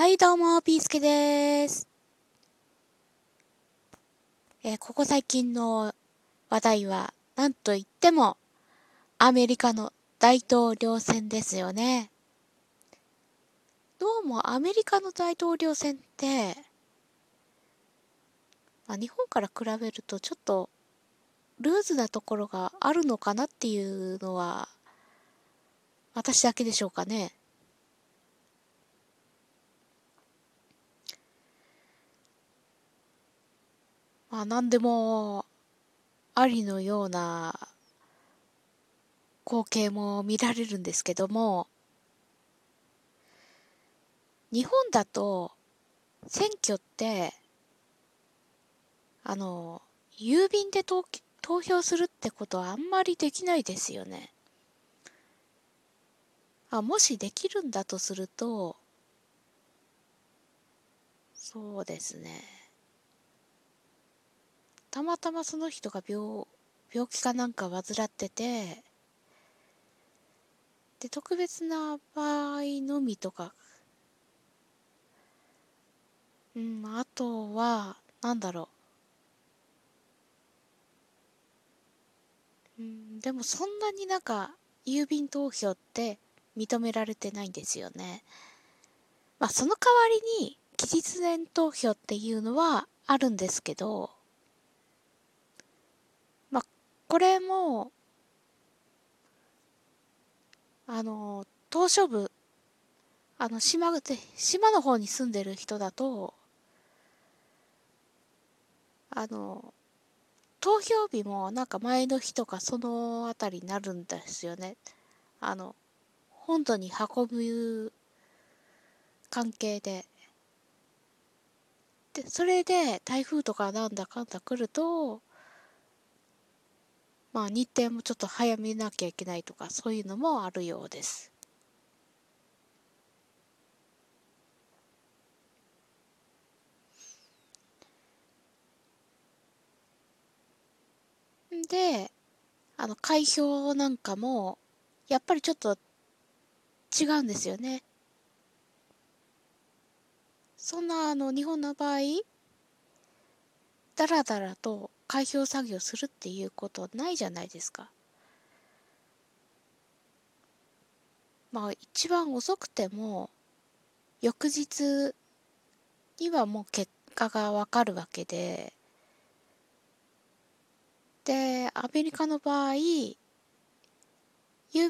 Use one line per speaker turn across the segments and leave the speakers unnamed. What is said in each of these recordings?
はい、どうも、ピースケです。えーここ最近の話題は、なんといっても、アメリカの大統領選ですよね。どうもアメリカの大統領選って、まあ、日本から比べるとちょっとルーズなところがあるのかなっていうのは、私だけでしょうかね。まあ何でもありのような光景も見られるんですけども、日本だと選挙って、あの、郵便で投投票するってことはあんまりできないですよね。あ、もしできるんだとすると、そうですね。たまたまその人が病、病気かなんか患ってて、で、特別な場合のみとか、うん、あとは、なんだろう。うん、でもそんなになんか、郵便投票って認められてないんですよね。まあ、その代わりに、期日前投票っていうのはあるんですけど、これも、あの、島しょ部、あの、島で、島の方に住んでる人だと、あの、投票日もなんか前の日とかそのあたりになるんですよね。あの、本土に運ぶ関係で。で、それで台風とかなんだかんだ来ると、まあ日程もちょっと早めなきゃいけないとかそういうのもあるようです。で、あの開票なんかもやっぱりちょっと違うんですよね。そんなあの日本の場合、だらだらと開票作業するっていうことないじゃないですか。まあ一番遅くても翌日にはもう結果がわかるわけで、で、アメリカの場合、郵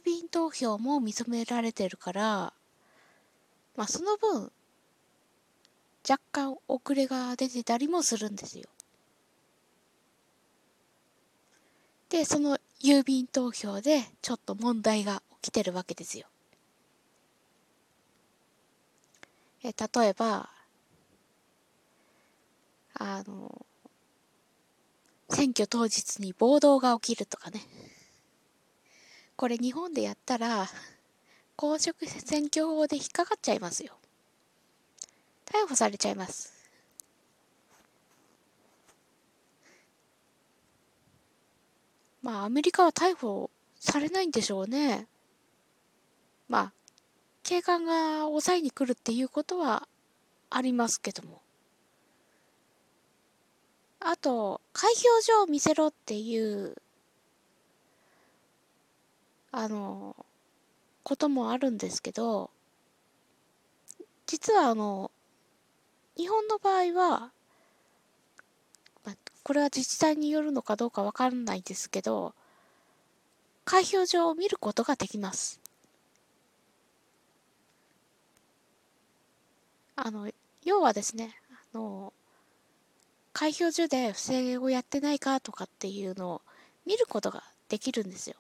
便投票も認められてるから、まあその分、若干遅れが出てたりもするんですよ。で、その郵便投票でちょっと問題が起きてるわけですよ。え例えば、あの、選挙当日に暴動が起きるとかね。これ日本でやったら、公職選挙法で引っかかっちゃいますよ。逮捕されちゃいます。まあ、アメリカは逮捕されないんでしょうね。まあ、警官が抑えに来るっていうことはありますけども。あと、開票所を見せろっていう、あの、こともあるんですけど、実はあの、日本の場合は、これは自治体によるのかどうかわからないですけど、開票所を見ることができます。あの、要はですね、あの、開票所で不正をやってないかとかっていうのを見ることができるんですよ。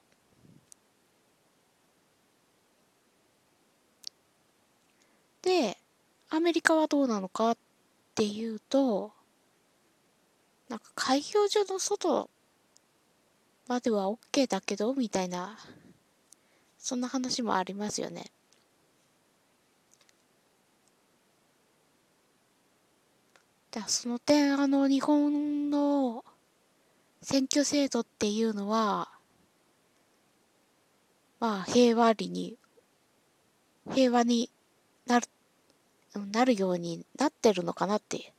で、アメリカはどうなのかっていうと、なんか開票所の外までは OK だけど、みたいな、そんな話もありますよね。だその点、あの、日本の選挙制度っていうのは、まあ、平和裏に、平和になる、なるようになってるのかなって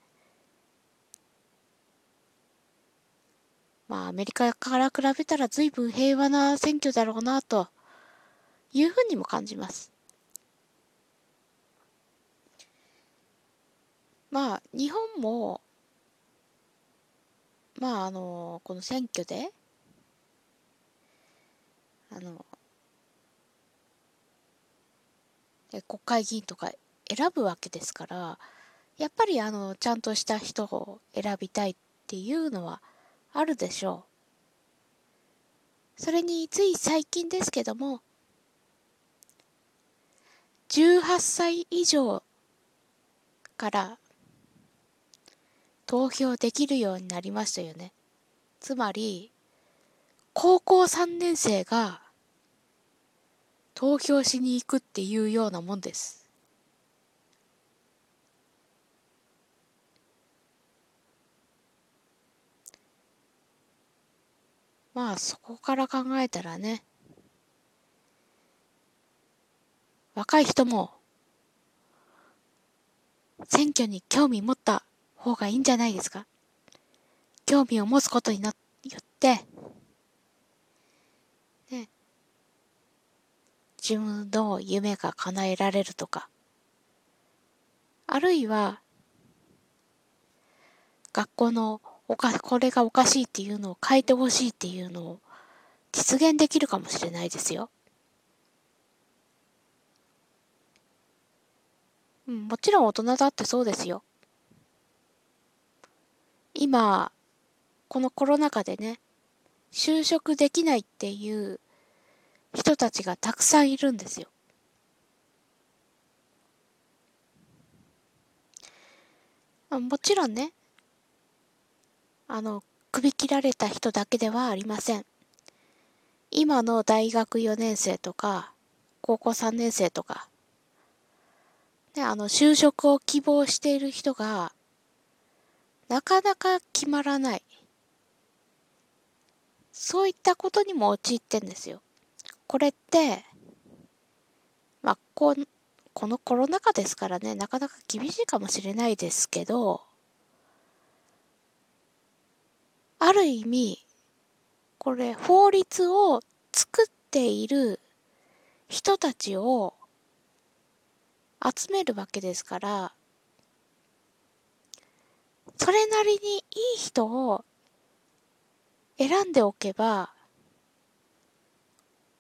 まあアメリカから比べたら随分平和な選挙だろうなというふうにも感じます。まあ日本もまああのこの選挙であの国会議員とか選ぶわけですからやっぱりあのちゃんとした人を選びたいっていうのはあるでしょう。それについ最近ですけども、18歳以上から投票できるようになりましたよね。つまり、高校3年生が投票しに行くっていうようなもんです。まあそこから考えたらね若い人も選挙に興味持った方がいいんじゃないですか。興味を持つことによってね自分の夢が叶えられるとかあるいは学校のおか、これがおかしいっていうのを変えてほしいっていうのを実現できるかもしれないですよ。うん、もちろん大人だってそうですよ。今、このコロナ禍でね、就職できないっていう人たちがたくさんいるんですよ。もちろんね、あの、首切られた人だけではありません。今の大学4年生とか、高校3年生とか、ね、あの、就職を希望している人が、なかなか決まらない。そういったことにも陥ってんですよ。これって、まあ、ここのコロナ禍ですからね、なかなか厳しいかもしれないですけど、ある意味、これ法律を作っている人たちを集めるわけですから、それなりにいい人を選んでおけば、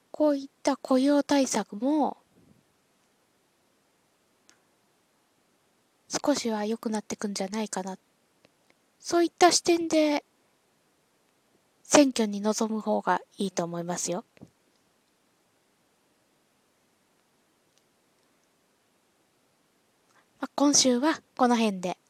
こういった雇用対策も少しは良くなってくんじゃないかな。そういった視点で選挙に臨む方がいいと思いますよ。まあ、今週はこの辺で。